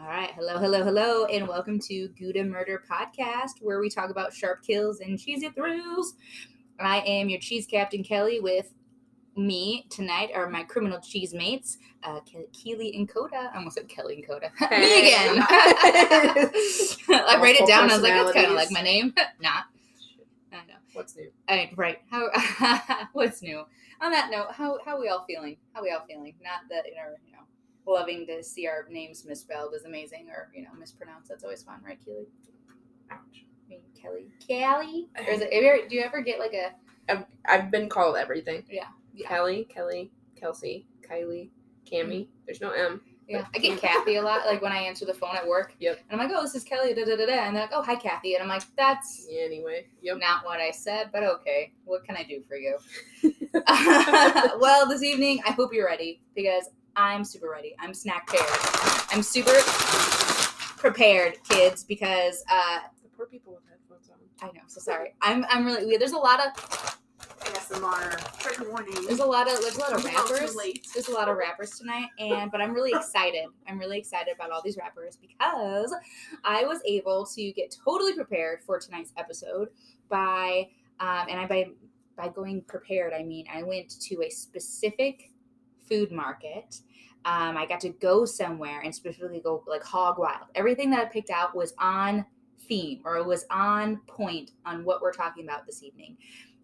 All right. Hello, hello, hello, and welcome to Gouda Murder Podcast, where we talk about sharp kills and cheesy thrills. I am your cheese captain, Kelly, with me tonight are my criminal cheese mates, uh, Ke- Keely and Coda. I almost said Kelly and Coda. me again. I write it down. I was like, that's kind of like my name. Not. I know. What's new? I, right. How? what's new? On that note, how how we all feeling? How we all feeling? Not that you know, you know, loving to see our names misspelled is amazing, or you know, mispronounced. That's always fun, right, Keely? I mean, Kelly, Kelly. Or is it? ever- do you ever get like a? I've, I've been called everything. Yeah. yeah. Kelly, Kelly, Kelsey, Kylie, Cammy. Mm-hmm. There's no M. Yeah, I get Kathy a lot. Like when I answer the phone at work. Yep. And I'm like, oh, this is Kelly. Da da da da. And they're like, oh, hi, Kathy. And I'm like, that's Yeah, anyway. Yep. not what I said, but okay. What can I do for you? well, this evening, I hope you're ready because I'm super ready. I'm snack paired. I'm super prepared, kids, because uh, The poor people with headphones on. I know. So sorry. I'm I'm really. we- There's a lot of ASMR. Trigger warning. there's a lot of there's a lot of We're out too wrappers. There's a lot of wrappers tonight, and but I'm really excited. I'm really excited about all these wrappers because I was able to get totally prepared for tonight's episode by um, and I by by going prepared I mean I went to a specific food market. Um, I got to go somewhere and specifically go like hog wild. Everything that I picked out was on theme or it was on point on what we're talking about this evening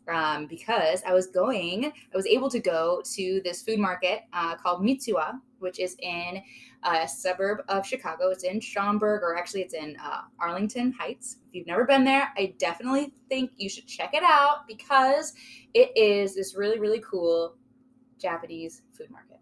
um, because I was going, I was able to go to this food market uh, called Mitsuwa, which is in a suburb of Chicago. It's in Schaumburg, or actually, it's in uh, Arlington Heights. If you've never been there, I definitely think you should check it out because it is this really, really cool Japanese food market.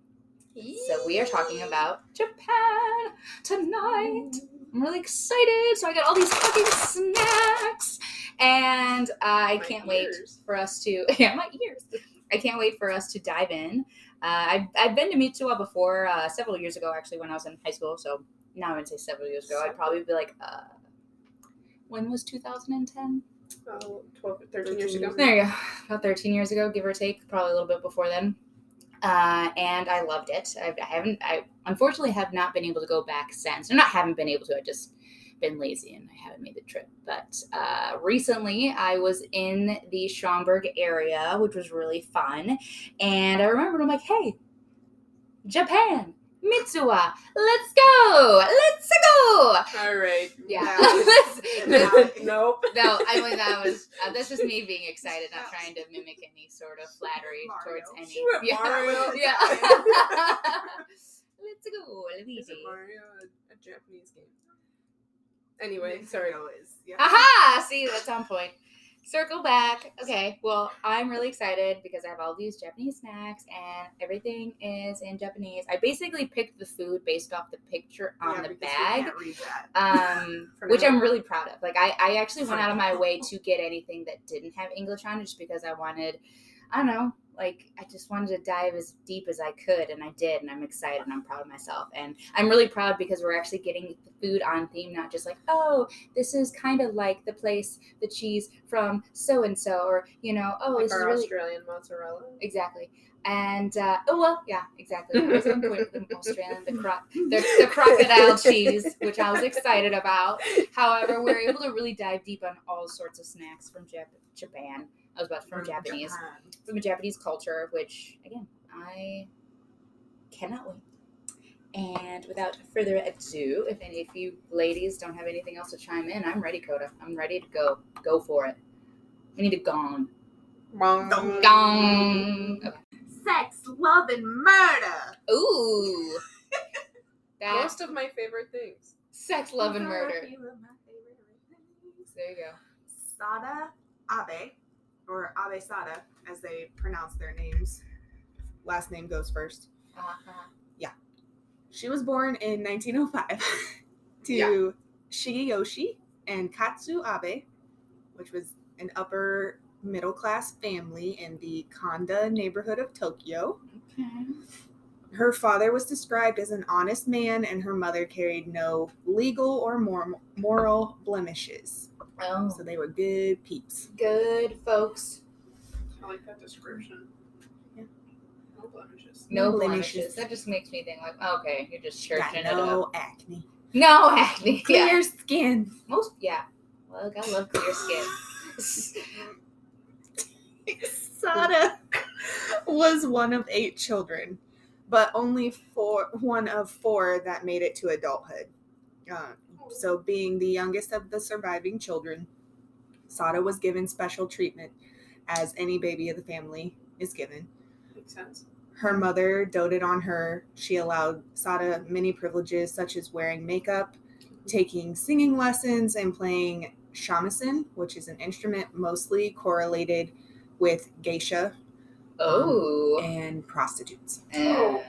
So we are talking about Japan tonight. I'm really excited. So I got all these fucking snacks, and I My can't wait for us to yeah my ears. I can't wait for us to dive in. Uh, I've I've been to Mitsuwa before uh, several years ago actually when I was in high school. So now I would say several years ago. I'd probably be like, uh, when was 2010? About 12, 13 years ago. There you go. About 13 years ago, give or take, probably a little bit before then. Uh, and I loved it. I, I haven't, I unfortunately have not been able to go back since. Or not haven't been able to, I just been lazy and I haven't made the trip. But uh, recently I was in the Schaumburg area, which was really fun. And I remembered, I'm like, hey, Japan, Mitsuwa, let's go, let's go. All right. Yeah. Yeah. Nope. no, I mean that was uh, that's just me being excited, not trying to mimic any sort of flattery Mario. towards any. She yeah, Mario. yeah. Let's go, Is Luigi. it Mario a, a Japanese game? Anyway, sorry. Nintendo Is, yeah. Aha! See, that's on point. Circle back. Okay, well, I'm really excited because I have all these Japanese snacks and everything is in Japanese. I basically picked the food based off the picture on Yeah, the bag. can't read that. um, which now. I'm really proud of. Like I, I actually went out of my way to get anything that didn't have English on it, just because I wanted, I don't know, like I just wanted to dive as deep as I could, and I did, and I'm excited, and I'm proud of myself, and I'm really proud because we're actually getting the food on theme, not just like, oh, this is kind of like the place, the cheese from so and so, or you know, oh, Like this is really Australian mozzarella. exactly. And uh, oh well, yeah, exactly. I was on point with the Australian, the, cro- the, the crocodile cheese, which I was excited about. However, we were able to really dive deep on all sorts of snacks from Jap- Japan. I was about to from Japanese, Japan. from a Japanese culture, which again I cannot wait. And without further ado, if any if you ladies don't have anything else to chime in, I'm ready, Coda. I'm ready to go. Go for it. We need a gong. Bong. Gong. Okay. Sex, love, and murder. Ooh. That Most of my favorite things. sex, love, and murder. You are my favorite things. There you go. Sada Abe, or Abe Sada, as they pronounce their names. Last name goes first. Uh-huh. She was born in 1905 to Yeah. Shigeyoshi and Katsu Abe, which was an upper middle class family in the Kanda neighborhood of Tokyo. Okay. Her father was described as an honest man, and her mother carried no legal or mor- moral blemishes. Oh, So they were good peeps. good folks. I like that description. Yeah. No blemishes. No No blemishes. blemishes. That just makes me think like, okay, you're just Got churching it no up. acne. No acne. Clear Yeah. skin. Most yeah. Well, I love clear skin. Sada was one of eight children, but only four one of four that made it to adulthood. Uh, so, being the youngest of the surviving children, Sada was given special treatment, as any baby of the family is given. Makes sense. Her mother doted on her. She allowed Sada many privileges, such as wearing makeup, taking singing lessons, and playing shamisen, which is an instrument mostly correlated with geisha Oh. and prostitutes. Eh.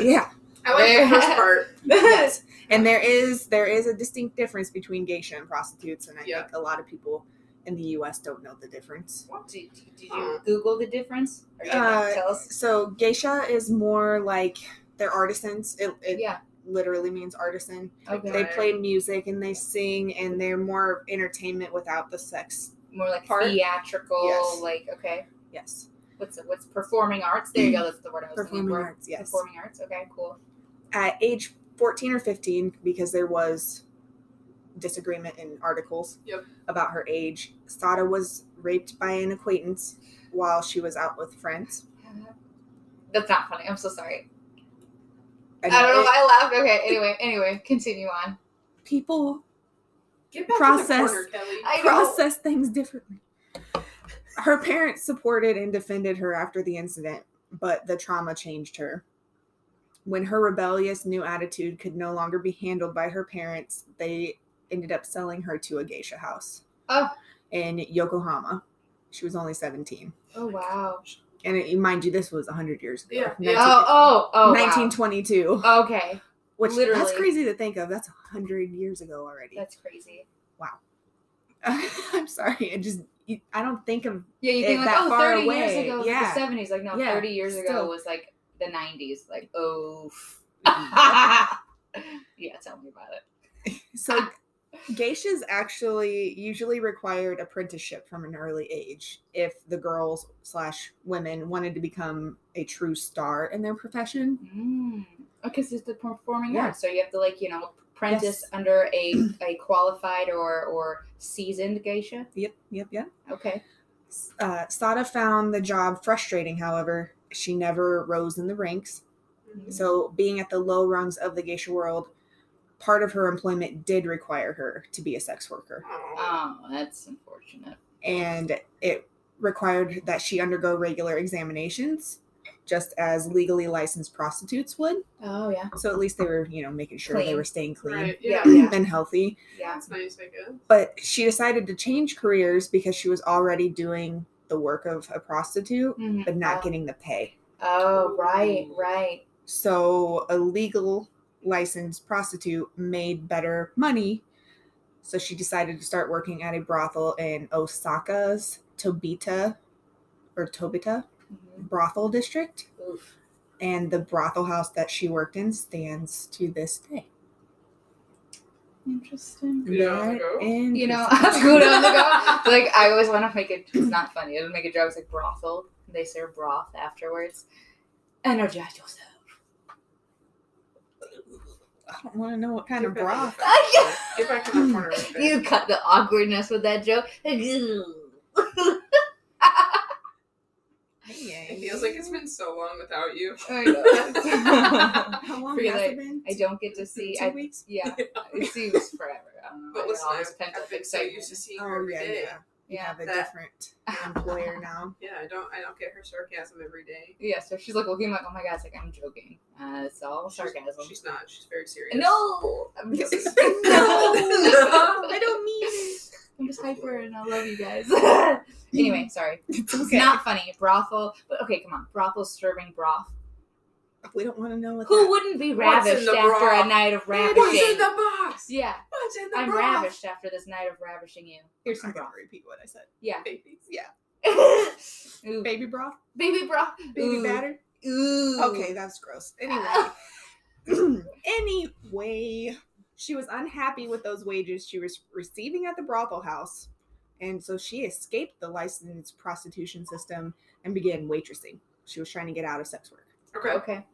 Yeah. I like the first part. yes. And there is there is a distinct difference between geisha and prostitutes, and I Yeah. think a lot of people in the U.S. don't know the difference. Did, did you Google the difference? Are you gonna Uh, tell us? So geisha is more like they're artisans. It, it Yeah. literally means artisan. Okay. They play music and they sing, and they're more entertainment without the sex. More like part? theatrical, Yes. like okay. Yes, What's it? What's performing arts? There you go. That's the word I was looking performing for. arts. Yes. Performing arts. Okay, cool. At age fourteen or fifteen, because there was disagreement in articles Yep. about her age, Sada was raped by an acquaintance while she was out with friends. That's not funny. I'm so sorry. And I don't know it- why I laughed. Okay. Anyway. Anyway. Continue on. people Get back Process. corner. I process things differently. Her parents supported and defended her after the incident, but the trauma changed her. When her rebellious new attitude could no longer be handled by her parents, they ended up selling her to a geisha house Oh. in Yokohama. She was only 17. Oh wow. And it, mind you, this was 100 years ago. Yeah, yeah. 19 Oh oh oh. wow. 1922. Okay. Which Literally. that's crazy to think of. That's 100 years ago already. That's crazy. Wow. I'm sorry. I just, I don't think of Yeah, you it think like, that oh, far 30 years ago Yeah. the 70s. Like, no, Yeah, 30 years ago still. was like the 90s. Like, oh. yeah, tell me about it. So geishas actually usually required apprenticeship from an early age if the girls slash women wanted to become a true star in their profession. Mm. Because it's the performing Yeah. arts. So you have to, like, you know, apprentice Yes. under a, a qualified or, or seasoned geisha. Yep, yep, yep. Okay. Uh, Sada found the job frustrating, however. She never rose in the ranks. Mm-hmm. So, being at the low rungs of the geisha world, part of her employment did require her to be a sex worker. Oh. That's unfortunate. and it required that she undergo regular examinations just as legally licensed prostitutes would Oh, yeah. so at least they were you know making sure they were staying clean Right. Yeah. Yeah. Yeah. and healthy Yeah. That's nice, I guess. but she decided to change careers because she was already doing the work of a prostitute Mhm. but not Oh. getting the pay Oh, right, right. so a legal licensed prostitute made better money so she decided to start working at a brothel in osaka's tobita or tobita Mhm. brothel district Oof. and the brothel house that she worked in stands to this day. Interesting. You know, That go. and You know, good on the go. Like I always want to make it. It's not funny. I would make a joke. It's like brothel. They serve broth afterwards. Energize yourself. I don't want to know what kind of Get back- broth. Get back in the corner. with you cut the awkwardness with that joke. It feels like it's been so long without you. I know. How long has it. it been? I don't get to see. Two I, weeks. yeah, it seems forever. I don't know. But I listen, always I've, pent I've up been so used to seeing her Oh every yeah, day. yeah. You Yeah, have a that- different employer now. Yeah, I don't I don't get her sarcasm every day. Yeah, so she's like looking like, oh my god, it's like I'm joking. Uh, it's all She's- sarcasm. She's not. She's very serious. no, I'm just no, I don't mean it. I'm just hyper and I love you guys. anyway, sorry. It's It's okay. not funny. Brothel, but okay, come on. Brothel serving broth. We don't want to know what. Who that- wouldn't be ravished after broth? a night of ravishing? What's in ravishing? the box? Yeah, What's in the I'm broth? ravished after this night of ravishing you. Here's I'm some not broth. gonna repeat what I said. Yeah. Babies. Ooh, Baby broth, baby broth. baby Ooh. batter. Ooh. Okay, that's gross. Anyway, anyway, she was unhappy with those wages she was receiving at the brothel house, and so she escaped the licensed prostitution system and began waitressing. She was trying to get out of sex work. Okay. Okay.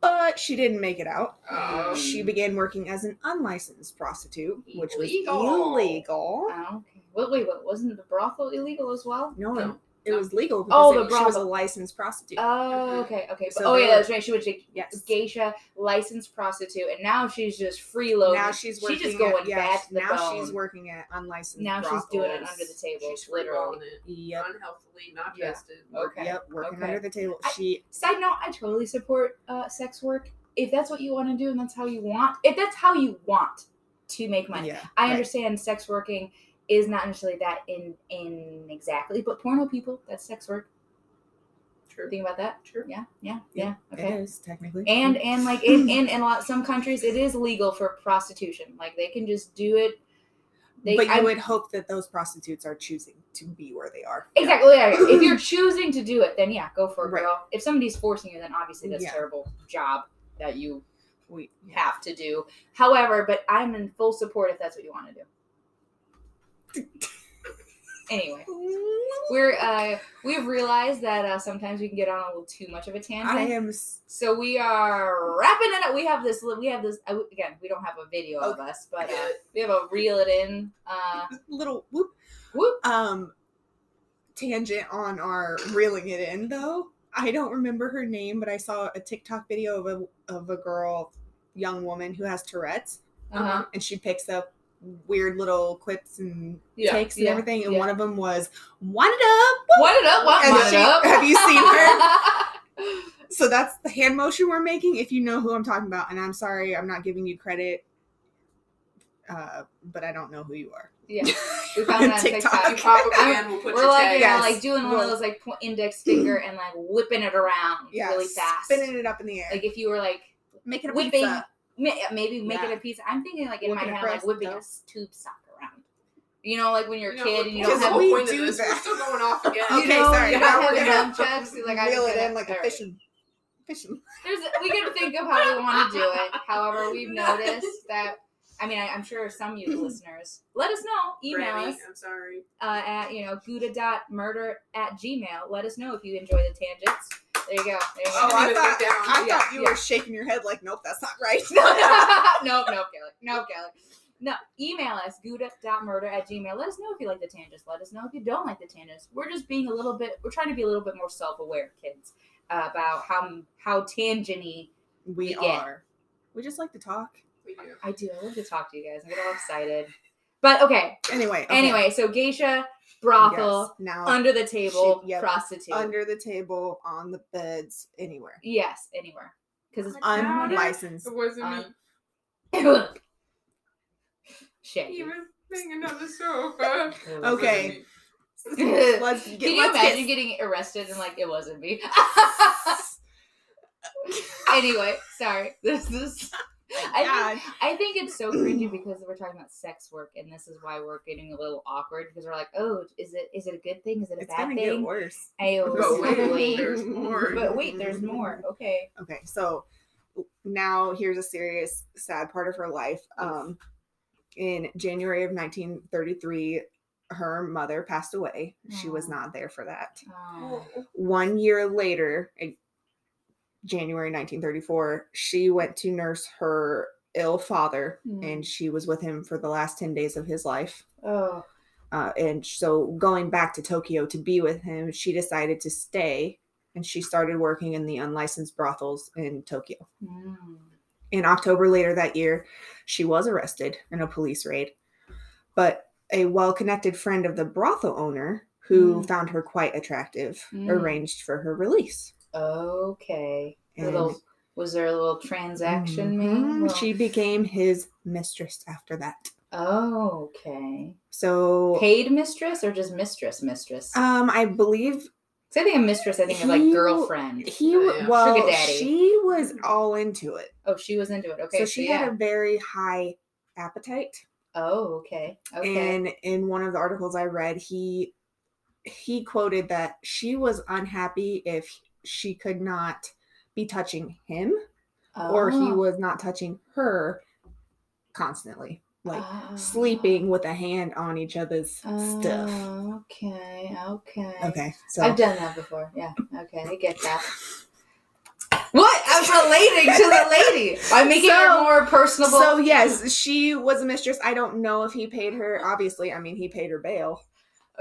But she didn't make it out. Oh. She began working as an unlicensed prostitute, which was Illegal. illegal. Oh, okay. Wait, wait, wait. Wasn't the brothel illegal as well? No, No. It was legal Oh, because the it- she was a licensed prostitute. Oh, okay, okay. So oh, yeah, that's right. She was a yes. geisha, licensed prostitute, and now she's just freeloading. Now she's working. She's just going at, yeah, bad to the now bone. she's working at unlicensed. now she's doing it under the table, She's literally. Yep. Unhealthily, not Yeah. tested. Okay. Yep, working okay. under the table. I- She Side note: I totally support uh, sex work. If that's what you want to do, and that's how you want, if that's how you want to make money, yeah. I right. understand sex working is not necessarily that in in exactly, but porno people, that's sex work. True. Think about that. True. Yeah, yeah, Yeah, yeah. Okay. It is technically. and and like in, in in a lot some countries it is legal for prostitution like they can just do it they but you I- would hope that those prostitutes are choosing to be where they are. exactly oh, yeah, if you're choosing to do it then yeah go for it Right. girl if somebody's forcing you then obviously that's Yeah. a terrible job that you We have to do however but i'm in full support if that's what you want to do anyway we're uh we've realized that uh sometimes we can get on a little too much of a tangent I am So we are wrapping it up. We have this. We have this. uh, Again, we don't have a video of us, but uh, we have a reel it in. Uh, little whoop whoop. um tangent on our reeling it in though. I don't remember her name, but I saw a TikTok video of a of a girl, young woman who has Tourette's, Uh-huh. and she picks up weird little quips and Yeah, takes and yeah, everything. And yeah. one of them was "Wind it up." Wind it up. Wind, And she- it up. have you seen her? So that's the hand motion we're making. If you know who I'm talking about, and I'm sorry, I'm not giving you credit, uh, but I don't know who you are. yeah, we found that on TikTok. You probably I'm- We'll put We're like, tag. you know, like doing one of those like index finger and like whipping it around Yeah, really fast. spinning it up in the air, Like if you were like making a whipping, pizza. Ma- maybe make Yeah. a piece. I'm thinking like in my Whipping a head, like whipping a tube sock around. You know, like when you're a You know, kid and you don't have we point of do this? We're still going off again. You Okay, know, sorry. you Now don't we're have gonna nunchucks. Like I reel it in like a fishing, fishing. There's we can think of how we want to do it. However, we've noticed that. I mean, I, I'm sure some of you listeners let us know. Email us I'm sorry. uh, at you know gouda.murder at gmail. Let us know if you enjoy the tangents. There you go. There you Oh, go. I I thought, down. I Yeah, thought you yeah. were shaking your head like, nope, that's not right. no, no, Kelly. No, Kelly. No, email us, gouda.murder at gmail. Let us know if you like the tangents. Let us know if you don't like the tangents. We're just being a little bit, we're trying to be a little bit more self aware, kids, uh, about how how tangenty we Yeah. are. We just like to talk. We do. I do. I love to talk to you guys. I get all excited. But okay. Anyway. okay. Anyway, so geisha, brothel, Yes, now under the table, She- yep, prostitute. under the table, on the beds, anywhere. yes, anywhere. Because it's Unlicensed. It wasn't Um, me. Shit. Even banging on the sofa. It wasn't Okay. me. let's get, Can you let's imagine get, getting arrested and like it wasn't me? anyway, sorry. This is. I think, I think it's so cringy because we're talking about sex work, and this is why we're getting a little awkward because we're like, oh, is it is it a good thing? Is it a It's bad gonna get thing? worse. Ayo, But wait, wait. there's more. But wait, there's more. Okay. Okay, so now here's a serious, sad part of her life. Um, in January of 1933, her mother passed away. She was not there for that. Oh. One year later, January 1934, she went to nurse her ill father, Hmm. and she was with him for the last 10 days of his life. Oh. Uh, and so going back to Tokyo to be with him, she decided to stay and she started working in the unlicensed brothels in Tokyo. Mm. In October later that year, she was arrested in a police raid. But a well connected friend of the brothel owner, who Mm. found her quite attractive, Mm. arranged for her release. Okay. And Little was there a little transaction made? Mhm, Little- she became his mistress after that. Oh, okay. So, Paid mistress or just mistress mistress? um, I believe 'Cause I think a mistress, I think of like girlfriend. he Oh, yeah. well, Sugar daddy. she was all into it. Oh, she was into it. Okay. so she yeah. had a very high appetite. Oh, okay. Okay. And in one of the articles I read, he he quoted that she was unhappy if she could not be touching him or he Oh. was not touching her constantly, like Oh. sleeping with a hand on each other's stuff. Oh, Okay. Okay. Okay, so I've done that before. Yeah. Okay. I get that. What? I'm relating to the lady. I'm making her more personable. So yes, she was a mistress. I don't know if he paid her. Obviously, I mean he paid her bail.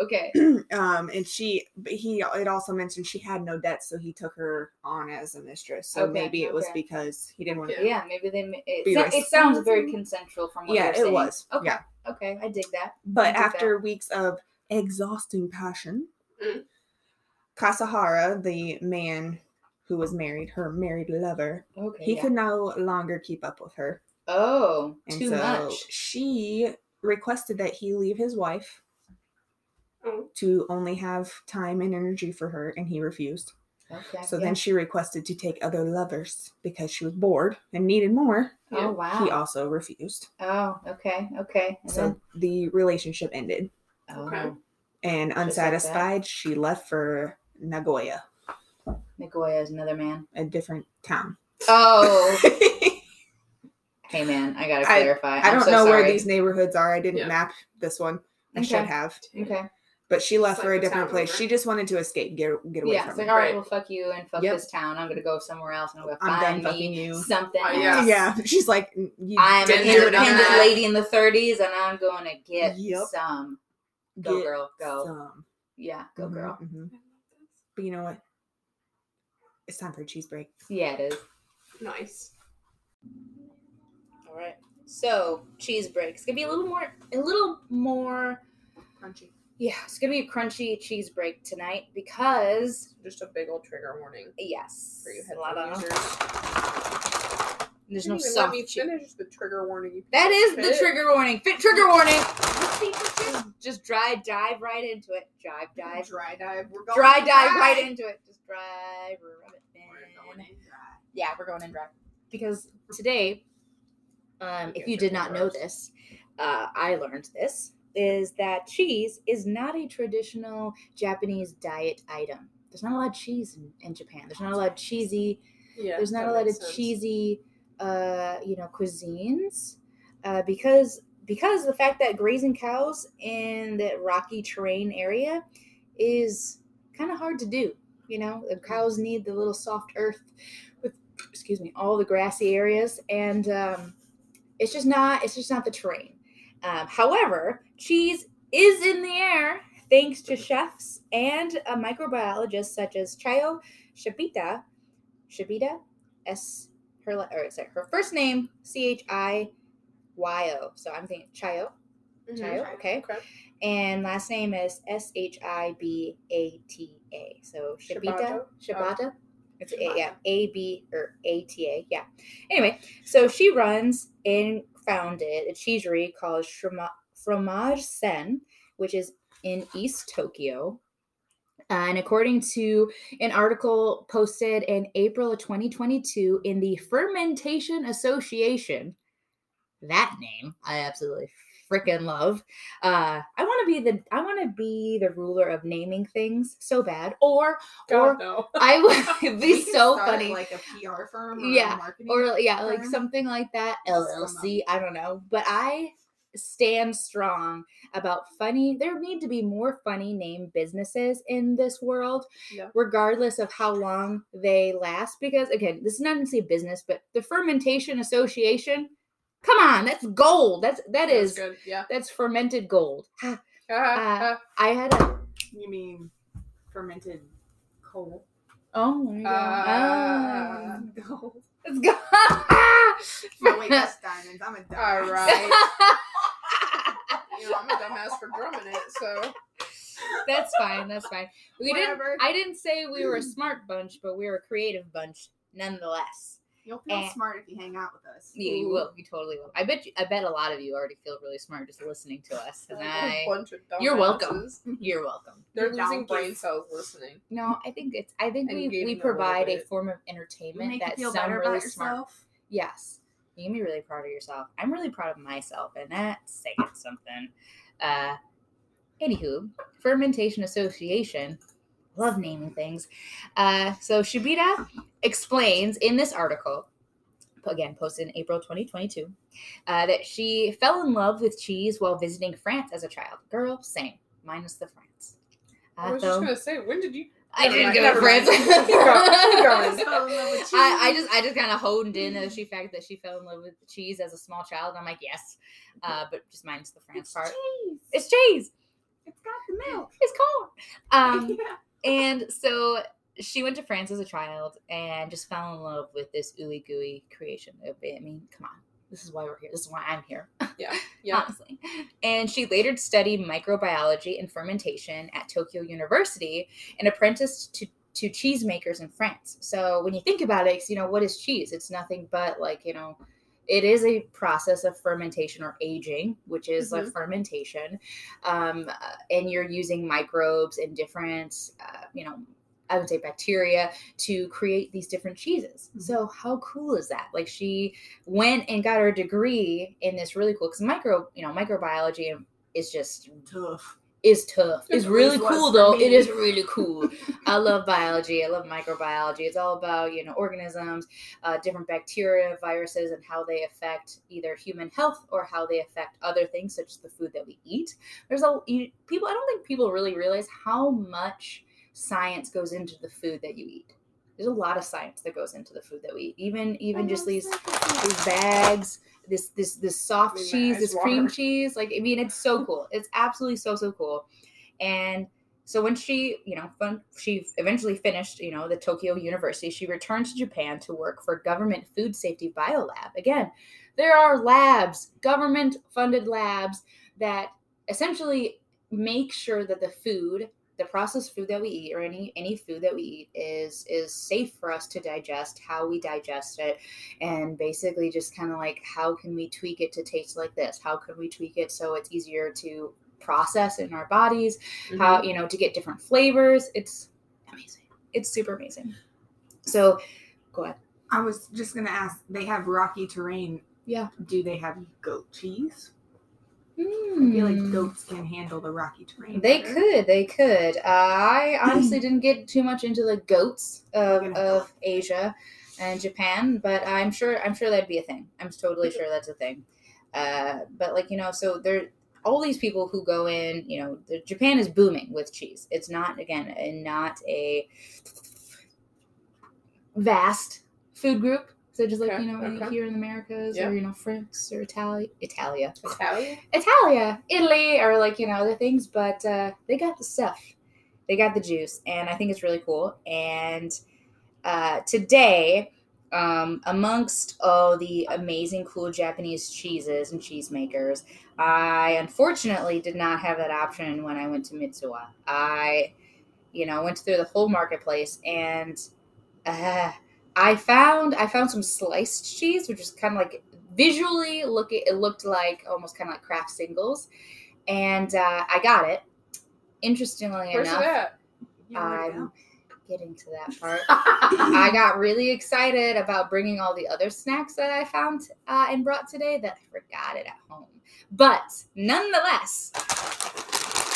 Okay. Um, and she, but he, it also mentioned she had no debts, so he took her on as a mistress. So Okay, maybe it was because he didn't want to. Yeah. Yeah, maybe they. ma- It, Be so- it sounds very consensual from what Yeah, you're it was. Okay. Yeah. Okay, I dig that. But dig that. after weeks of exhausting passion, Mm. Kasahara, the man who was married, her married lover, Okay. he yeah. could no longer keep up with her. Oh, And too so much. she requested that he leave his wife To only have time and energy for her, and he refused. Okay. So yeah. then she requested to take other lovers because she was bored and needed more. Oh wow. He also refused. oh, okay, okay. And So then, the relationship ended. oh, Okay. And Just like unsatisfied, she left for Nagoya, Nagoya is another man. a different town. Oh, I hey man, I gotta clarify. I- clarify. don't I'm so know where these neighborhoods are. I didn't Yeah. map this one. I Okay. should have. Okay. But she left for a different place. over. She just wanted to escape, get get away Yeah, from it's like it. all right, Right. well, fuck you and fuck Yep. this town. I'm gonna go somewhere else and I'm gonna I'm find done me you. something Oh, else. yeah. Yeah, she's like, you I'm an Didn't didn't do independent lady in the 30s, and I'm going to get Yep. some. Go Get girl, go. some. Yeah, go Mhm, girl. mhm. But you know what? It's time for a cheese break. Yeah, it is. Nice. All right. So cheese break. It's gonna be a little more, a little more. Crunchy. Yeah, it's gonna be a crunchy cheese break tonight because Just a big old trigger warning yes, for you a lot headphone of users. there's no even soft. let me cheese. finish the trigger warning. That piece the trigger warning. Fit trigger warning. Just, just dry dive right into it. Dive dive. Dry dive. We're going Dry dive dry. right into it. Just drive rub it We're going in. Yeah, we're going in dry. Because today, um, if you did not know this, uh, I learned this is that cheese is not a traditional Japanese diet item. There's not a lot of cheese in, in Japan. There's not a lot of cheesy. Yeah, There's not a lot of sense. cheesy, uh, you know, cuisines, uh, because because the fact that grazing cows in that rocky terrain area is kind of hard to do. You know, the cows need the little soft earth with, excuse me, all the grassy areas, and um, it's just not it's just not the terrain. Um, however, cheese is in the air thanks to chefs and uh, microbiologists such as Chayo Shibita Shibita, S her or sorry, her first name C H I Y O. So I'm thinking Chayo, Mhm. Chayo, okay, Okay. and last name is S H I B A T A. So Shibita, Shibato? Shibata. It's a, yeah, A B or A T A. Yeah. Anyway, so she runs and founded a cheesery called Shroma- Fromage Sen, which is in East Tokyo. And according to an article posted in April of 2022 in the Fermentation Association, that name I absolutely freaking love. Uh, I want to be the I want to be the ruler of naming things so bad, or or no. I would be so funny, Like a PR firm. Or Yeah, A marketing or yeah, like something like that. LLC. I don't know, but I stand strong about funny. There need to be more funny name businesses in this world, Yeah. regardless of how long they last. Because again, this is not to say business, but the Fermentation Association. Come on, that's gold. That's that That's is good. Yeah. that's fermented gold. Uh, I had a You mean fermented coal? oh my god. Uh, let's go. No, wait, that's diamonds. I'm a diamond. All right. you know, I'm a dumbass for drumming it, so That's fine. That's fine. We Whatever. didn't. I didn't say we were a smart bunch, but we were a creative bunch nonetheless. You'll feel And- smart if you hang out with us. Yeah, you will. You totally will. I bet. You, I bet a lot of you already feel really smart just listening to us, and a I. bunch of. You're welcome. You're welcome. They're You're losing brain cells listening. No, I think it's. I think we, we provide a bit. form of You entertainment make you that feel some better really about smart. yourself. Yes, you can be really proud of yourself. I'm really proud of myself, and that's saying something. Uh, anywho, Fermentation Association, love naming things. Uh, so Shibita explains in this article, again posted in April 2022, uh, that she fell in love with cheese while visiting France as a child. Girl, same, minus the France. I Uh, was so- just gonna say, when did you I didn't mind, go to France. mind. Keep going, keep going. Fell in love with I, I just I just kind of honed in on the fact that she fell in love with cheese as a small child. I'm like, yes, uh, but just minus the France It's part. cheese. It's cheese. It's got the milk. It's corn. Um, Yeah. And so she went to France as a child and just fell in love with this ooey gooey creation. I mean, come on. This is why we're here. This is why I'm here, Yeah. Yeah. honestly. And she later studied microbiology and fermentation at Tokyo University and apprenticed to to cheesemakers in France. So when you think about it, you know, what is cheese? It's nothing but like, you know, it is a process of fermentation or aging, which is like fermentation. Um, uh, and you're using microbes and different, uh, you know, I would say bacteria to create these different cheeses. Mhm. So how cool is that? Like she went and got her degree in this really cool because micro, you know, microbiology is just Tough. Is tough. It It's really cool though. It is really cool. I love biology. I love microbiology. It's all about you know organisms, uh, different bacteria, viruses, and how they affect either human health or how they affect other things, such as the food that we eat. There's a you, people. I don't think people really realize how much science goes into the food that you eat. There's a lot of science that goes into the food that we eat. Even even just these these bags, this this this soft cheese, this is cream cheese. Like I mean, it's so cool. It's absolutely so so cool. And so when she, you know, fun, she eventually finished, you know, the Tokyo University, she returned to Japan to work for Government Food Safety Biolab. Again, there are labs, government funded labs that essentially make sure that the food the processed food that we eat or any any food that we eat is is safe for us to digest how we digest it and basically just kind of like how can we tweak it to taste like this how can we tweak it so it's easier to process in our bodies Mm-hmm. how you know to get different flavors it's amazing it's super amazing so go ahead I was just gonna ask. They have rocky terrain. Yeah. Do they have goat cheese? I feel Mm. like goats can handle the rocky terrain. They better. could, they could. I honestly didn't get too much into the goats of, of Asia and Japan, but I'm sure I'm sure that'd be a thing. I'm totally sure that's a thing. Uh, but like you know, so there all these people who go in, you know, the, Japan is booming with cheese. It's not again, not a vast food group. So just like Okay, you know, okay. here in the Americas Yeah. or you know, France or Italy, Italia. Italian? Italia, Italy, or like you know other things, but uh, they got the stuff, they got the juice, and I think it's really cool. And uh, today, um, amongst all the amazing, cool Japanese cheeses and cheesemakers, I unfortunately did not have that option when I went to Mitsuwa. I, you know, went through the whole marketplace and. Uh, I found I found some sliced cheese, which is kind of like visually look it, looked like almost kind of like Kraft Singles, and uh, I got it. Interestingly Where's enough, it at? Yeah, where'd it I'm getting to that part. I got really excited about bringing all the other snacks that I found uh, and brought today that I forgot it at home. But nonetheless,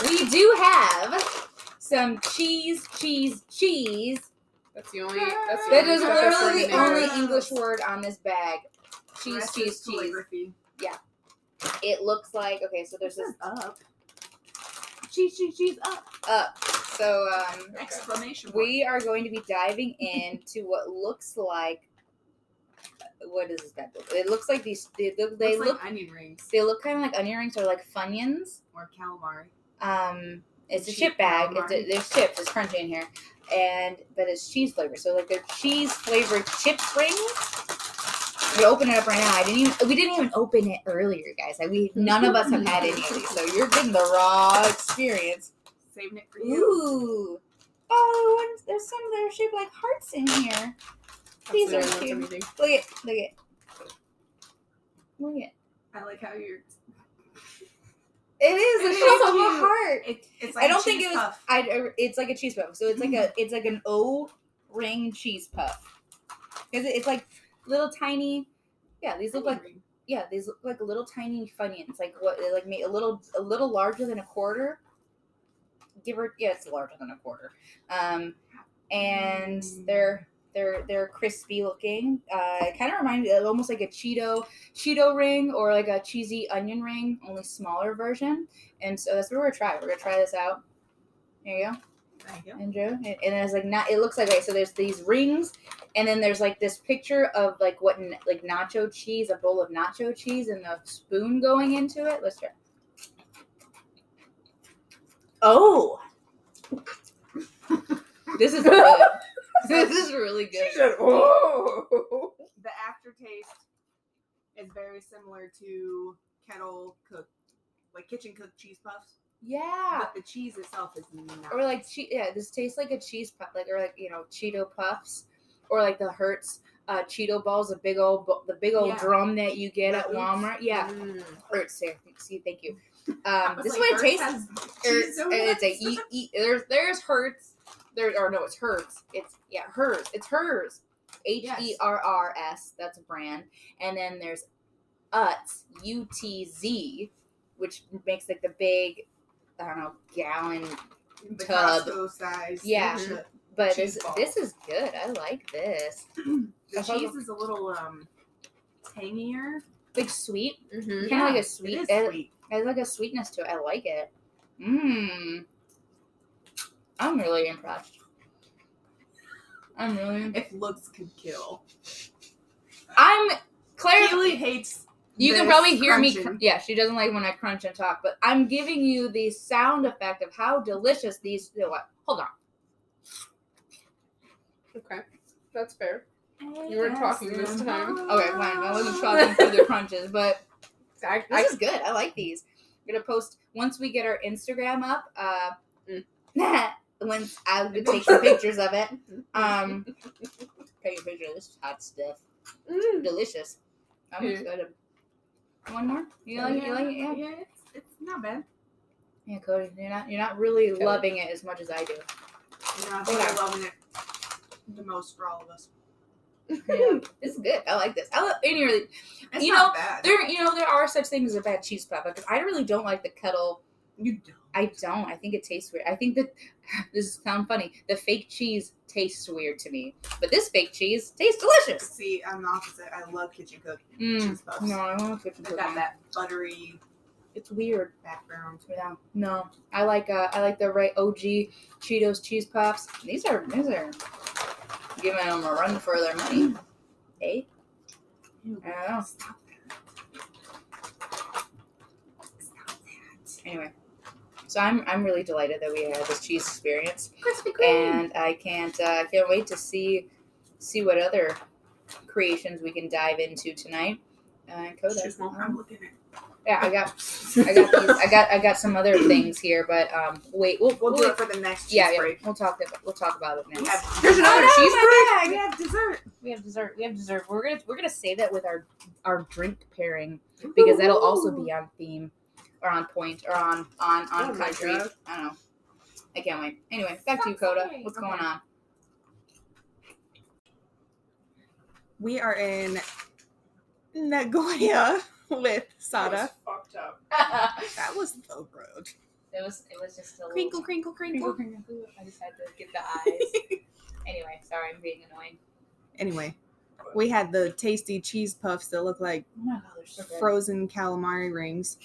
we do have some cheese, cheese, cheese That's the only. That's the that only is literally the there. only Yes. English word on this bag. Cheese, Rest cheese, cheese. Yeah. It looks like okay, so there's This this up. Cheese, cheese, cheese up. up. So um, Exclamation mark. we are going to be diving into what looks like. What is this bag? It looks like these. They look. They Looks look. like onion rings they look kind of like onion rings or like funyuns. or calamari. Um, it's a chip bag. It's a, there's chips. It's crunchy in here, and but it's cheese flavor. So like they're cheese flavored chip rings. We open it up right now. I didn't even. We didn't even open it earlier, guys. Like we none of us have had any of these, so you're getting the raw experience. Saving it for you. Ooh. Oh, and there's some that are shaped like hearts in here. That's These the are cute. Look at, look at, look at. I like how you're. It is It a is shape of a heart. It, it's like I a don't think it was. puff. I. It's like a cheese puff. So it's like a. It's like an O ring cheese puff. Because it's like little tiny. Yeah, these look like ring. yeah, these look like little tiny funyuns. Like what? Like ma- a little a little larger than a quarter. Give or yeah, it's larger than a quarter. Um, and Mm. they're they're they're crispy looking. Uh, it kind of reminds me of almost like a Cheeto Cheeto ring or like a cheesy onion ring, only smaller version. And so that's what we're gonna try. We're gonna try this out. There you go. Thank you. Andrew, and and it's like not. It looks like okay. So there's these rings, and then there's like this picture of like what like nacho cheese, a bowl of nacho cheese, and the spoon going into it. Let's try. Oh, this is good. this is really good. "Oh." The aftertaste is very similar to kettle cooked, like kitchen cooked cheese puffs, Yeah. but the cheese itself is not. Or like che- yeah, this tastes like a cheese puff, like or like you know Cheeto puffs, or like the Hertz uh, Cheeto balls, the big old the big old Yeah. drum that you get The at. Walmart. Yeah, Mm. Hertz. See, see, thank you. Um, this is like, what it tastes. has It's, a e, e, there's there's Hertz. There or no, it's hers. It's yeah, hers. It's hers. H E R R S. That's a brand. And then there's Utz. U T Z, which makes like the big, I don't know, gallon the tub. Costco size. Yeah. The, But this this is good. I like this. the I cheese is a little um tangier. Like sweet, Mhm. kind of like a sweet. It is It, sweet. it has like a sweetness to it. I like it. Mmm. I'm really impressed. I'm really. Impressed. If looks could kill. I'm Claire. Keely hates. You can probably hear me. Cr- yeah, she doesn't like when I crunch and talk, but I'm giving you the sound effect of how delicious these. You know what? Hold on. Okay, that's fair. You weren't talking this time. Okay, fine. I wasn't talking through the crunches, but I, This is good. I like these. I'm gonna post once we get our Instagram up. Uh, Mm. once I'll go take some pictures of it. Um, take a picture of this hot stuff. Mm. Delicious. I'm just gonna One more? You like it? You like it? Yeah. Yeah, it's, it's not bad. Yeah, Cody. You're not. You're not really Cody. loving it as much as I do. You know, I think Okay. I'm loving it the most for all of us. Yeah, this is good. I like this. I love any really. It's You not bad. There, you know, there are such things as a bad cheese puff because I really don't like the kettle You don't. I don't. I think it tastes weird. I think that this sounds funny. The fake cheese tastes weird to me, but this fake cheese tastes delicious. See, I'm the opposite. I love kitchen cooking. Mm, cheese puffs. no, I don't want kitchen They got that buttery It's weird. background. Yeah, no. I like uh, I like the right OG Cheetos cheese puffs. These are these are giving them a run for their money. Hey, Ew, I don't know. Stop that. Stop that. Anyway, so I'm I'm really delighted that we had this cheese experience. Krispy Kreme. and I can't uh, can't wait to see see what other creations we can dive into tonight. Uh, Coda. Just won't looking at. Yeah, I got I got these, I got I got some other things here, but um, wait, we'll We'll we'll, do it for the next cheese yeah, yeah, we'll talk about we'll talk about it We next. have, There's another Oh, no, cheese my break? we have dessert. We have dessert. We have dessert. We're gonna we're gonna say that with our our drink pairing because that'll also be on theme or on point or on on on Oh country. I don't know. I can't wait. Anyway, back to you, Coda. What's going on? We are in Nagoya with Sada. That was fucked up. That was so rude. It was it was just a little Crinkle, crinkle, crinkle, crinkle. crinkle. I just had to get the eyes. anyway, sorry, I'm being annoying. Anyway, we had the tasty cheese puffs that look like Oh my god, so frozen calamari rings.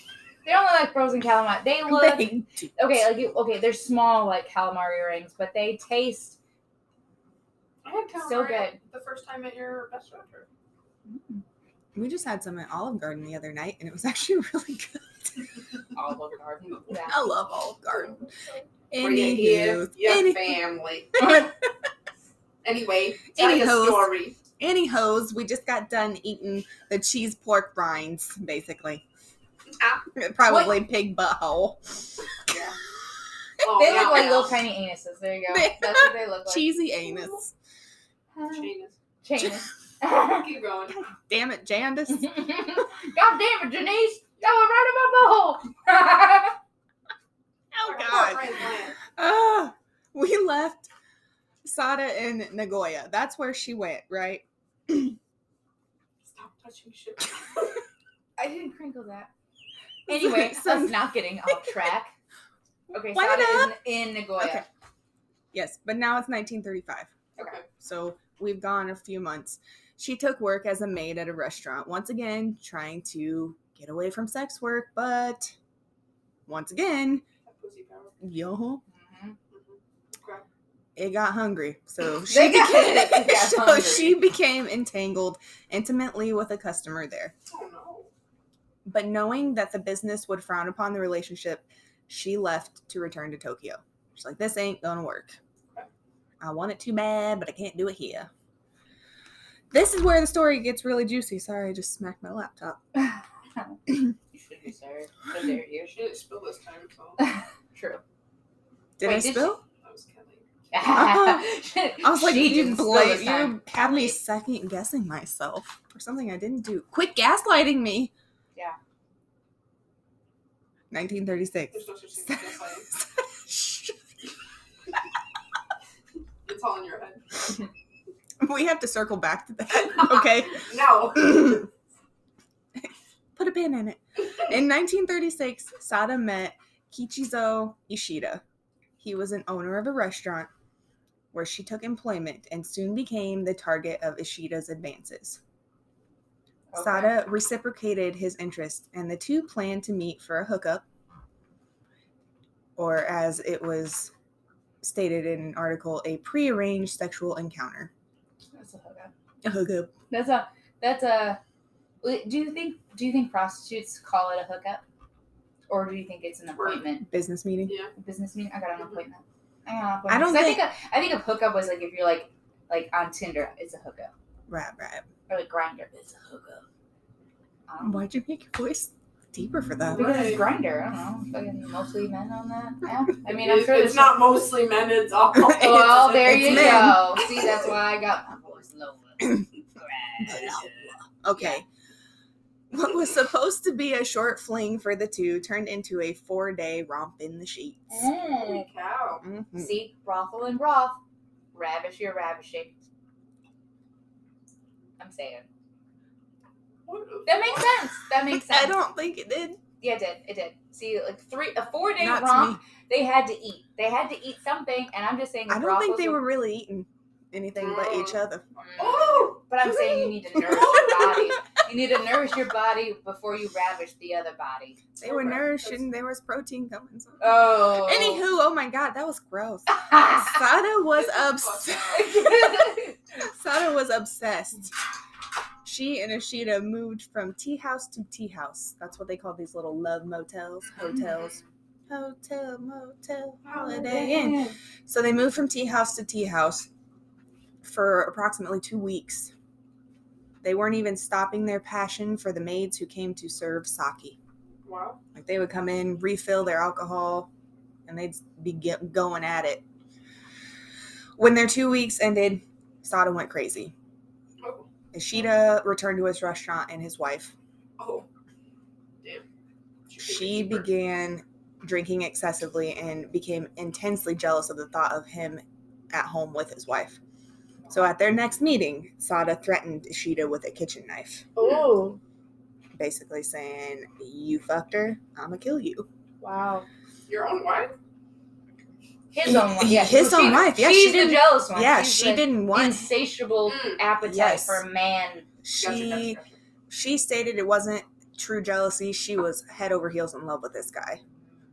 They don't look like frozen calamari. They look They okay. Like you- okay, they're small like calamari rings, but they taste. I had calamari So good. the first time at your restaurant. Mm. We just had some at Olive Garden the other night, and it was actually really good. Olive Garden. Yeah. I love Olive Garden. Bring it Anywho, your any, family. Anyway, tell Any your hoes. story. anyhows, we just got done eating the cheese pork rinds, basically. Ah. Probably pig butthole. Yeah. Oh, They yeah, look like yeah. little tiny anuses. There you go. They- That's what they look like. Cheesy anus. Janus. Janus. Keep going. Damn it, Jandis. God damn it, Janice! That was right in my butthole. Oh God. heart transplant. Ah, we left Sada in Nagoya. That's where she went, right? Stop touching shit. I didn't crinkle that. Anyway, So- us not getting off track. Okay, What Sada up? is in Nagoya. Okay. Yes, but now it's 1935. Okay. So we've gone a few months. She took work as a maid at a restaurant, once again, trying to get away from sex work, but once again, That pussy power. yo, Mhm. Mhm. it got hungry. So she got- became, got so hungry. she became entangled intimately with a customer there. Oh no. But knowing that the business would frown upon the relationship, she left to return to Tokyo. She's like, this ain't gonna work. I want it too bad, but I can't do it here. This is where the story gets really juicy. Sorry, I just smacked my laptop. you should be sorry. How dare you? She didn't spill this time, so True. Did Wait, I did spill? I was kidding. I was like, She you, didn't spill bla- you had me second guessing myself for something I didn't do. Quit gaslighting me. Yeah. 1936. There's no such thing as gaslighting. It's all in your head. we have to circle back to that. Okay. No. Put a pin in it. In 1936, Sada met Kichizo Ishida. He was an owner of a restaurant where she took employment and soon became the target of Ishida's advances. Okay. Sada reciprocated his interest, and the two planned to meet for a hookup, or as it was stated in an article, a prearranged sexual encounter. That's a hookup. A hookup. That's a. That's a. Do you think? Do you think prostitutes call it a hookup, or do you think it's an appointment? Business meeting. Yeah. A business meeting? I got an mm-hmm. appointment. I got an appointment. I don't 'Cause think- I think. A, I think a hookup was like if you're like like on Tinder, it's a hookup, Right, right. or like Grindr, is a hookup. Um, Why'd you make your voice deeper for that? Because it's Right. Grindr. I don't know. Fucking mostly men on that. Yeah. I mean, I'm It- sure it's there's not mostly men. It's all. Well, there you men. go. See, that's why I got my voice lower. Okay. What was supposed to be a short fling for the two turned into a four day romp in the sheets. Holy cow. Mhm. See, brothel and broth, ravish your ravishing. I'm saying that makes sense. That makes sense. I don't think it did. Yeah, it did. It did. See, like three, a four day Not romp, they had to eat. They had to eat something, and I'm just saying. I don't think they were really eating anything but each Mm. other. Mm. Oh! But I'm saying you need to nourish your body. You need to nourish your body before you ravish the other body. They were Okay. nourishing. There was protein coming. So. Oh. Anywho, oh my god, that was gross. Sada was obsessed. Sada was obsessed. She and Ashita moved from tea house to tea house. That's what they call these little love motels, mm-hmm. hotels. Hotel, motel, holiday inn. So they moved from tea house to tea house for approximately two weeks. They weren't even stopping their passion for the maids who came to serve sake. Wow. Like they would come in, refill their alcohol, and they'd be get going at it. When their two weeks ended, Sada went crazy. Oh. Ishida returned to his restaurant and his wife. Oh. Damn. She began drinking excessively and became intensely jealous of the thought of him at home with his wife. So at their next meeting, Sada threatened Ishida with a kitchen knife, Oh. basically saying, You fucked her, I'm gonna kill you. Wow. Your own wife? His own wife. Yeah, His own wife, yeah, she she's the didn't- jealous one. Yeah, She's she didn't want insatiable Mm. appetite Yes. for a man. She gotcha, gotcha. she stated it wasn't true jealousy. She was head over heels in love with this guy.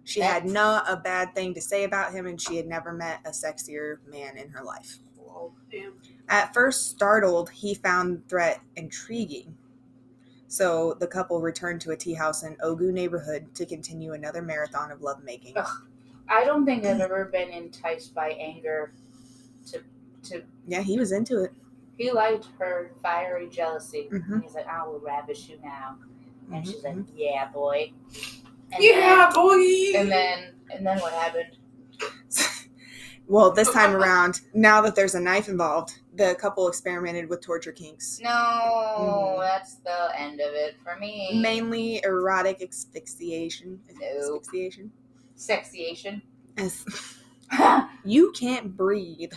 She had That's- not a bad thing to say about him, and she had never met a sexier man in her life. At first startled, he found the threat intriguing. So the couple returned to a tea house in Ogu neighborhood to continue another marathon of lovemaking. Ugh. I don't think I've ever been enticed by anger. To to Yeah, he was into it. he liked her fiery jealousy. Mhm. He's like, I will ravish you now, and Mhm, she's like, Yeah, boy. And Yeah, boy. And then and then what happened? Well, this time around, now that there's a knife involved, the couple experimented with torture kinks. No, Mhm. that's the end of it for me. Mainly erotic asphyxiation. No. Asphyxiation. Sexiation. As- you can't breathe.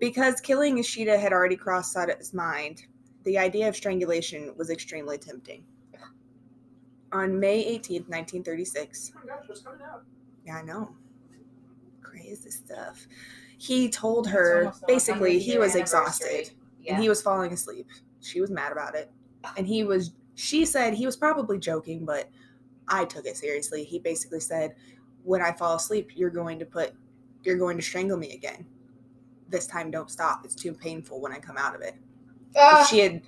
Because killing Ishida had already crossed Sada's mind, the idea of strangulation was extremely tempting. On May 18th, 1936, Oh my gosh, what's coming out? yeah, I know. Crazy stuff. He told her basically he was exhausted Yeah. and he was falling asleep. She was mad about it. And he was she said he was probably joking, but I took it seriously. He basically said, "When I fall asleep, you're going to put you're going to strangle me again." this time don't stop. It's too painful when I come out of it. Ah, she had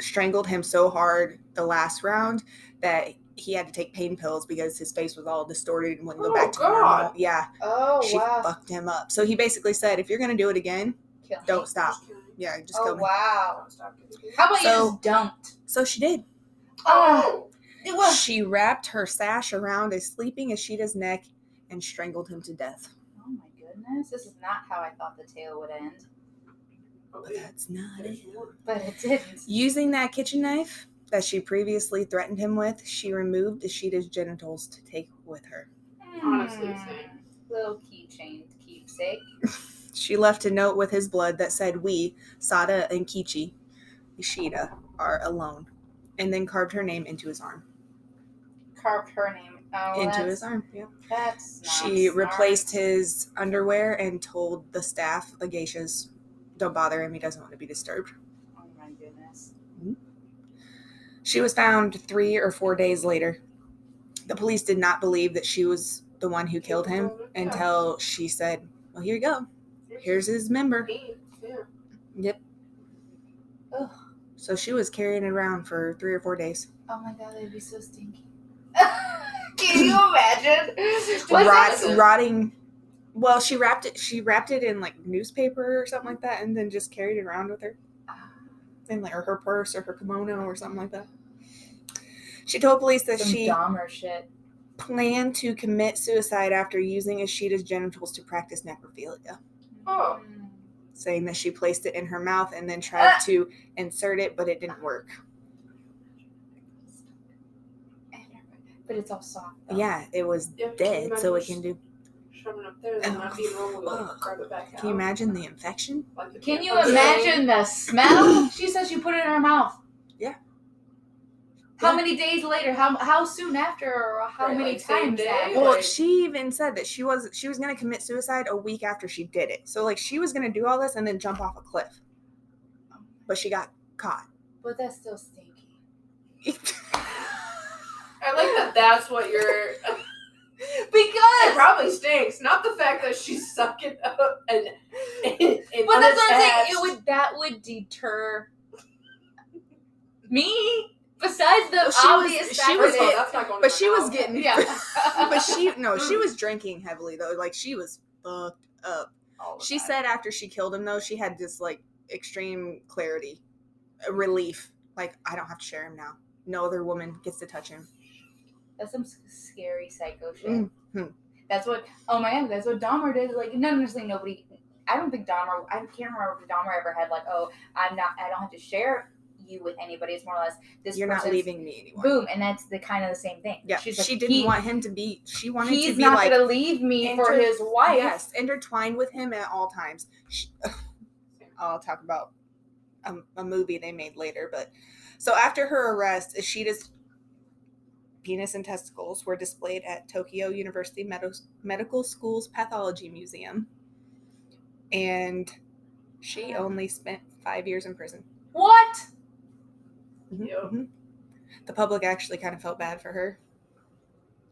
strangled him so hard the last round that he had to take pain pills because his face was all distorted and wouldn't go Oh, back to God. normal. Yeah, oh she wow. fucked him up. So he basically said, if you're gonna do it again, Kill don't stop. Just. Yeah, just Oh kill me. wow. Don't stop kidding. How about you just don't? So she did. Oh, It was. She wrapped her sash around a sleeping Ashida's neck and strangled him to death. Oh my goodness, this is not how I thought the tale would end, But that's not it. but it didn't. Using that kitchen knife that she previously threatened him with, she removed Ashida's genitals to take with her. Honestly, same. Little keychain keepsake. She left a note with his blood that said, We, Sada and Kichi, Ishida, are alone, and then carved her name into his arm. Carved her name. Oh, into his arm, yeah. That's not She replaced his underwear and told the staff, the geishas, don't bother him, he doesn't want to be disturbed. Oh my goodness. She was found three or four days later. The police did not believe that she was the one who killed him until she said, Well, here you go. Here's his member. Yep. Ugh. So she was carrying it around for three or four days. Oh my god, they'd be so stinky. Can you imagine? Rot, rotting. Well, she wrapped it. She wrapped it in like newspaper or something like that, and then just carried it around with her ah. in like or her purse or her kimono or something like that. She told police that Some she Dahmer shit. planned to commit suicide after using Ashida's genitals to practice necrophilia, Oh. Mm. saying that she placed it in her mouth and then tried Ah. to insert it, but it didn't work. But it's all soft. Though. Yeah, it was Yeah, can you dead, so it imagine can do. Shoving up there, then not being normal, like grab it back out. Can you imagine the infection? Like the Can you campfire. imagine the smell? She says she put it in her mouth. Yeah. How many days later? How how soon after? Or how Right, many like times? after? Well, Like- she even said that she was she was gonna commit suicide a week after she did it. So like she was gonna do all this and then jump off a cliff, but she got caught. But that's still stinky. I like that. That's what you're. Because it probably stinks. Not the fact that she's sucking up and. and, and But that's what I'm saying. It would that would deter me. Besides the Well, she was- obvious she was that Oh, it- that's not going but she was getting Yeah. but she no, she was drinking heavily though. Like she was fucked up. She time. said after she killed him though, she had this like extreme clarity, relief. Like I don't have to share him now. No other woman gets to touch him. That's some scary psycho shit. Mhm. That's what. Oh my god, that's what Dahmer did. Like, none of nobody. I don't think Dahmer. I can't remember if Dahmer ever had like, oh, I'm not. I don't have to share you with anybody. It's more or less this. You're not leaving me anymore. Boom, and that's the kind of the same thing. Yeah, She's she didn't he- want him to be. She wanted He's to be not like gonna leave me for his wife. Yes, intertwined with him at all times. Sh- I'll talk about a, a movie they made later, but so after her arrest, Ishida's penis and testicles were displayed at Tokyo University Med- Medical School's Pathology Museum, and she only spent five years in prison. What? Mhm, Yep. mhm. The public actually kind of felt bad for her.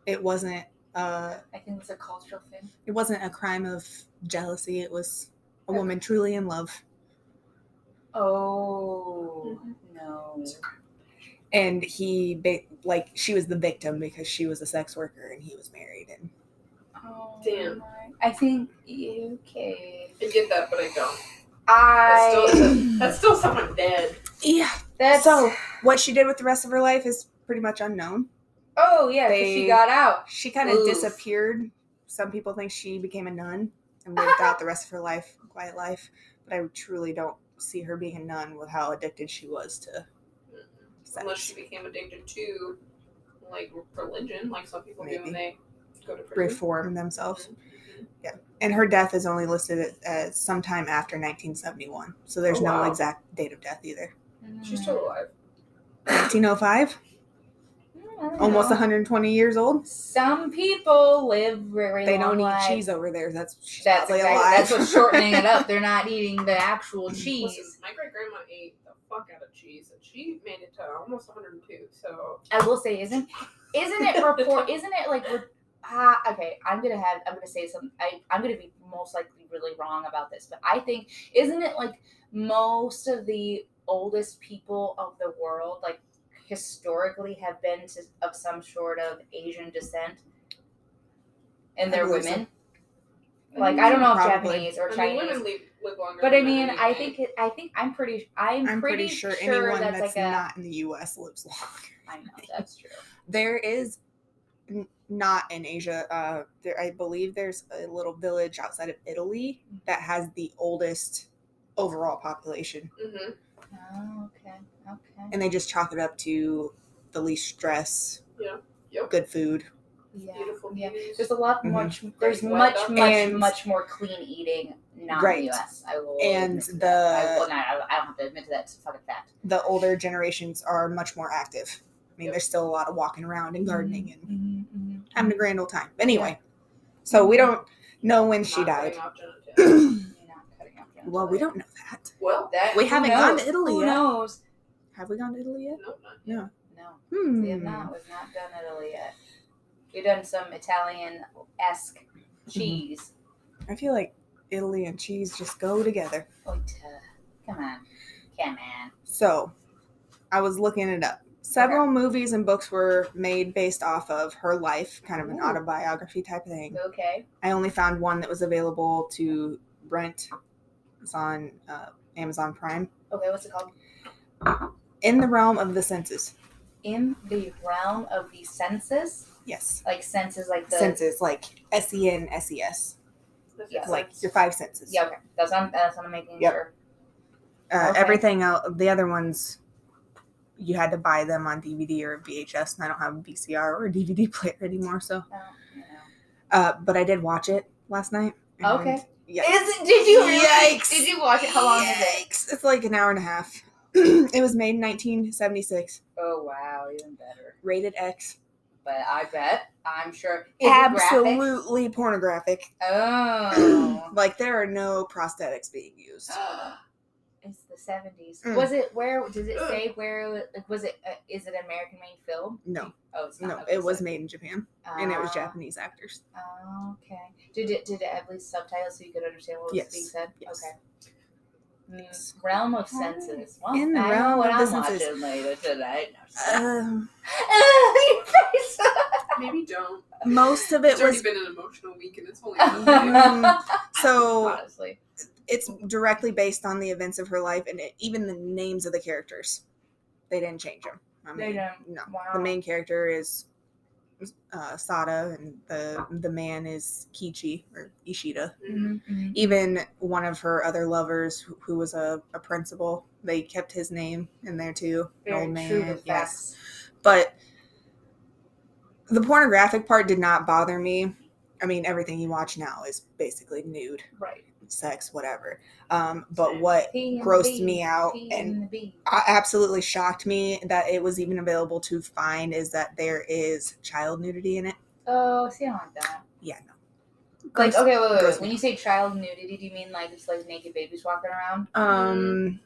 It wasn't. Uh, I think it's a cultural thing. it wasn't a crime of jealousy. It was a Okay. woman truly in love. Oh Mhm. no. And he, like, she was the victim because she was a sex worker and he was married. And Oh, Damn. my- I think okay. I get that, but I don't. That's I. still, that's still someone dead. Yeah. That's So, what she did with the rest of her life is pretty much unknown. Oh yeah, They- she got out. She kind of disappeared. Some people think she became a nun and lived out the rest of her life, a quiet life. But I truly don't see her being a nun with how addicted she was to Unless she became addicted to, like, religion, like some people do when they go to prison. Reform themselves. Mhm. And her death is only listed as sometime after 1971. So there's Oh, no wow. exact date of death either. She's still alive. 1905, Mm, I don't almost 120 years old. Some people live very They don't eat lives. cheese over there. That's she's That's probably exactly, alive. that's what's shortening it up. They're not eating the actual Listen, cheese. my great grandma ate the fuck out of cheese, and she made it to almost 102. So I will say, isn't isn't it report? Isn't it like? re- ah, okay, I'm gonna have, I'm gonna say something. I, I'm gonna be most likely really wrong about this, but I think, isn't it like most of the oldest people of the world, like historically, have been to, of some sort of Asian descent, and they're believe so. women. Like I don't know if Japanese or I mean, Chinese. women live, live longer. but I mean, I think it, I think I'm pretty. I'm, I'm pretty, pretty sure, anyone that's, that's, like a. not in the U.S. lives long. I know that's true. There is not in Asia. Uh, there, I believe there's a little village outside of Italy that has the oldest overall population, Mhm. Oh, okay, okay. and they just chalk it up to the least stress, Yeah. Yep. good food. Yeah. Beautiful Yeah. beauties. There's a lot Mhm. much. There's Great much, weather. much, And- much more clean eating not in Right. the U.S. I will. And admit to that. I, the- will not, I, I don't have to admit to that. It's a fucking fact. The older generations are much more active. I mean, Yep. there's still a lot of walking around and gardening and Mm-hmm, having a grand old time. Anyway, so we don't know when she Not died. well, we don't know that. well, That We haven't gone to knows? Italy Who yet. knows? Have we gone to Italy yet? no, yet. No. No, Hmm. we have not. We've not done Italy yet. We've done some Italian esque Mm-hmm. cheese. I feel like Italy and cheese just go together. Oita. Come on, come on. So, I was looking it up. Several movies and books were made based off of her life, kind of an Ooh. autobiography type of thing. Okay. I only found one that was available to rent. It's on uh, Amazon Prime. Okay. What's it called? In the realm of the senses. In the realm of the senses, Yes. like senses, like the senses, like S E N S E S, like your five senses. Yeah, okay. That's what I'm, that's what I'm making Yep. sure. Uh, Okay. Everything else, the other ones, you had to buy them on DVD or VHS, and I don't have a VCR or a DVD player anymore. So, Oh, know. uh, but I did watch it last night. Okay. Yeah. Is it, did you really? Yikes. Did you watch it? How long is it? Yikes. It's like an hour and a half. it was made in 1976, Oh wow, even better. rated X. But I bet I'm sure. Is it graphic? Absolutely pornographic. Oh. Like there are no prosthetics being used. it's the seventies. Mm. Was it where? Does it say where? Like, was it? Uh, is it an American made film? No, Oh, it's not. no, Okay, it was so- made in Japan, and it was Ah, Japanese actors. Okay. Did it? Did it have at least subtitles so you could understand what was Yes. being said? Yes. Okay. Mm, Yes. realm of senses. Well, In the I know realm what of I'm the senses. watching later tonight. Um, Maybe don't. most of it It's already was been an emotional week and it's only Monday. Um, so Honestly. It's directly based on the events of her life and it, even the names of the characters they didn't change them I They mean, don't. no Wow. the main character is uh, Sada and the the man is Kichi or Ishida Mhm. Mhm. even one of her other lovers who, who was a, a principal they kept his name in there too Very old man yes but the pornographic part did not bother me i mean everything you watch now is basically nude Right. Sex whatever um, but what P and the grossed B, me out P and the B. a- absolutely shocked me that it was even available to find is that there is child nudity in it Oh, see, I don't like that. yeah no Like, okay, wait, wait, wait. When you say child nudity, do you mean like it's like naked babies walking around? um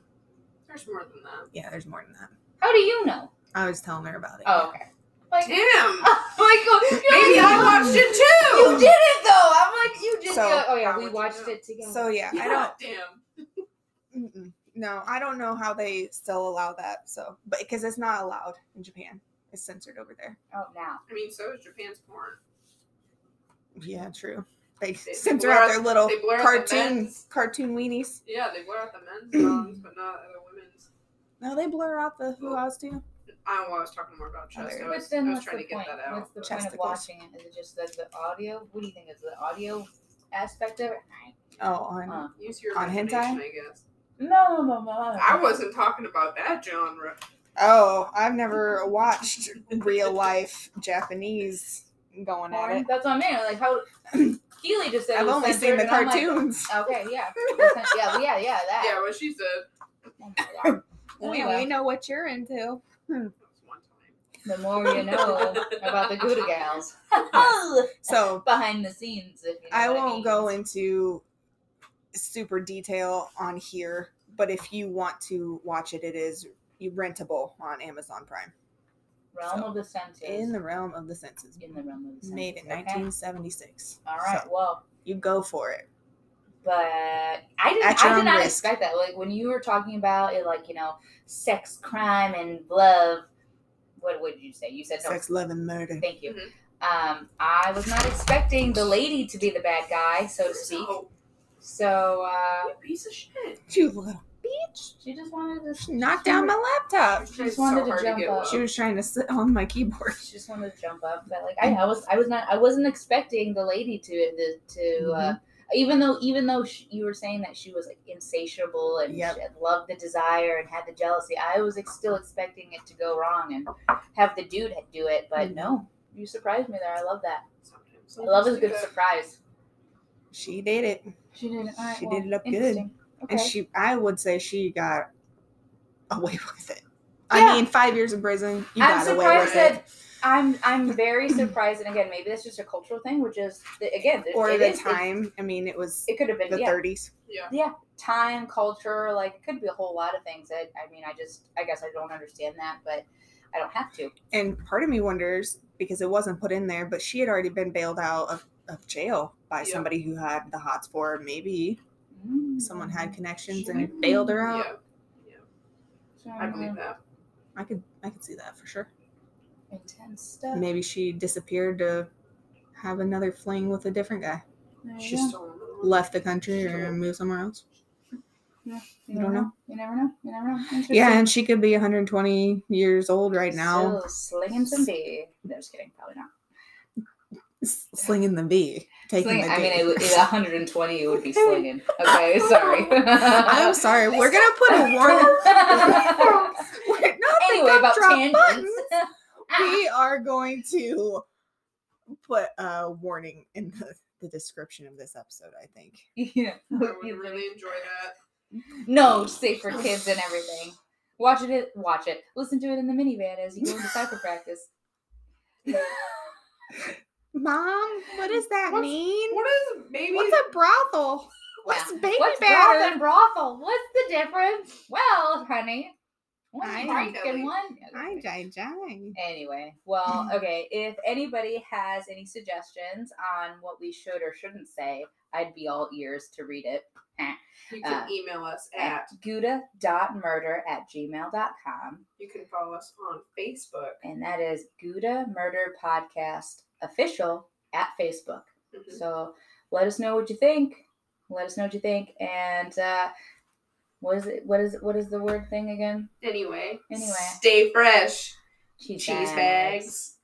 There's more than that. yeah there's more than that How do you know? i was telling her about it Oh, okay. Like, Damn. oh my god, Maybe I watched it too. You did it though. I'm like, you did. So- it. oh yeah, we watched it together. so yeah, Yeah, i don't Damn. Mm-mm. No, I don't know how they still allow that. So, but because it's not allowed in Japan, it's censored over there. oh, now. I mean, so is Japan's porn. Yeah, true. They They censor blur out out- their little they the cartoon cartoon weenies. Yeah, they blur out the men's songs, but not the women's. No, they blur out the who else too. I don't know why I was talking more about chest. there I was, But then I was what's trying the to get point? that out. What's the point of Chesticles. watching it? Is it just like the audio? What do you think is the audio aspect of it? Oh, on Huh. Use your On hentai? I guess. No, no, no, no. I wasn't talking about that genre. oh, I've never watched real life Japanese going at it. That's what I mean. Like how Keely just said. it I've was only censored, seen the and I'm like, cartoons. okay, yeah, yeah, yeah, yeah. That. Yeah, what she said. Oh my God. we, Anyway. we know what you're into. Hmm. That was one time. The more you know about the Gouda gals. So Behind the scenes, if you know I won't mean. go into super detail on here, but if you want to watch it, it is rentable on Amazon Prime. Realm So, of the senses. In the realm of the senses. in the realm of the senses. Made in okay? 1976. All right. So, well, you go for it. but I didn't. I did not risk. expect that. Like when you were talking about it, like you know, sex, crime, and love. What what did you say? You said no. Sex, love, and murder. Thank you. Mhm. Um, I was not expecting the lady to be the bad guy, so to speak. So uh, you piece of shit. You little. Bitch. She just wanted to. Knock down my laptop. She just wanted to jump get up. She was trying to sit on my keyboard. She just wanted to jump up, but like I, I was, I was not, I wasn't expecting the lady to the to. Uh, even though, even though she, you were saying that she was like insatiable and Yep. she had loved the desire and had the jealousy, I was ex- still expecting it to go wrong and have the dude do it. But Mhm. no, you surprised me there. I love that. Sometimes I love a good that. surprise. She did it. She did it. All right, She well, did it up good. Okay. And she, I would say she got away with it. Yeah. I mean, five years in prison, you I'm got away with surprised it. That I'm I'm very surprised, and again, maybe that's just a cultural thing, which is the, again, it- Or it the is- it- time. I mean, it was It, could have been the yeah, 30s. Yeah. time, culture, like it could be a whole lot of things. That I mean, I just I guess I don't understand that, but I don't have to. And part of me wonders because it wasn't put in there, but she had already been bailed out of, of jail by Yeah. somebody who had the hots for her. Maybe mm. someone had connections and bailed her out. Yeah, I believe uh-huh. that. I could, I could see that for sure. Intense stuff. Maybe she disappeared to have another fling with a different guy. She you She's go. still on the Left the country or moved somewhere else. Yeah, You I don't know. know. You never know. You never know. Yeah, and she could be 120 years old right now, Still slinging some B. No, just kidding. Probably not. slinging the bee, taking Slinging, the I mean, it, would- it, 120 would be slinging. Okay, sorry. I'm sorry. We're gonna put a warning. Anyway, about tangents. Buttons. We are going to put a warning in the, the description of this episode. I think. yeah. I would really enjoy that. No, safe for kids and everything. Watch it. Watch it. Listen to it in the minivan as you go into soccer practice. Mom, what does that What's- mean? What is maybe? What's a brothel? What's Yeah. baby What's broth batter? and brothel? What's the difference? Well, honey, one's I drink know. and one. Hi, Jai Jai. Anyway, well, okay. If anybody has any suggestions on what we should or shouldn't say, I'd be all ears to read it. you can uh, email us At at. gouda.murder at gmail.com. You can follow us on Facebook. And that is Gouda Murder Podcast Official at Facebook. Mhm. So let us know what you think. Let us know what you think. And uh, what is it? What is what is the word thing again? Anyway. Anyway. Stay fresh. Cheese, Cheese bags.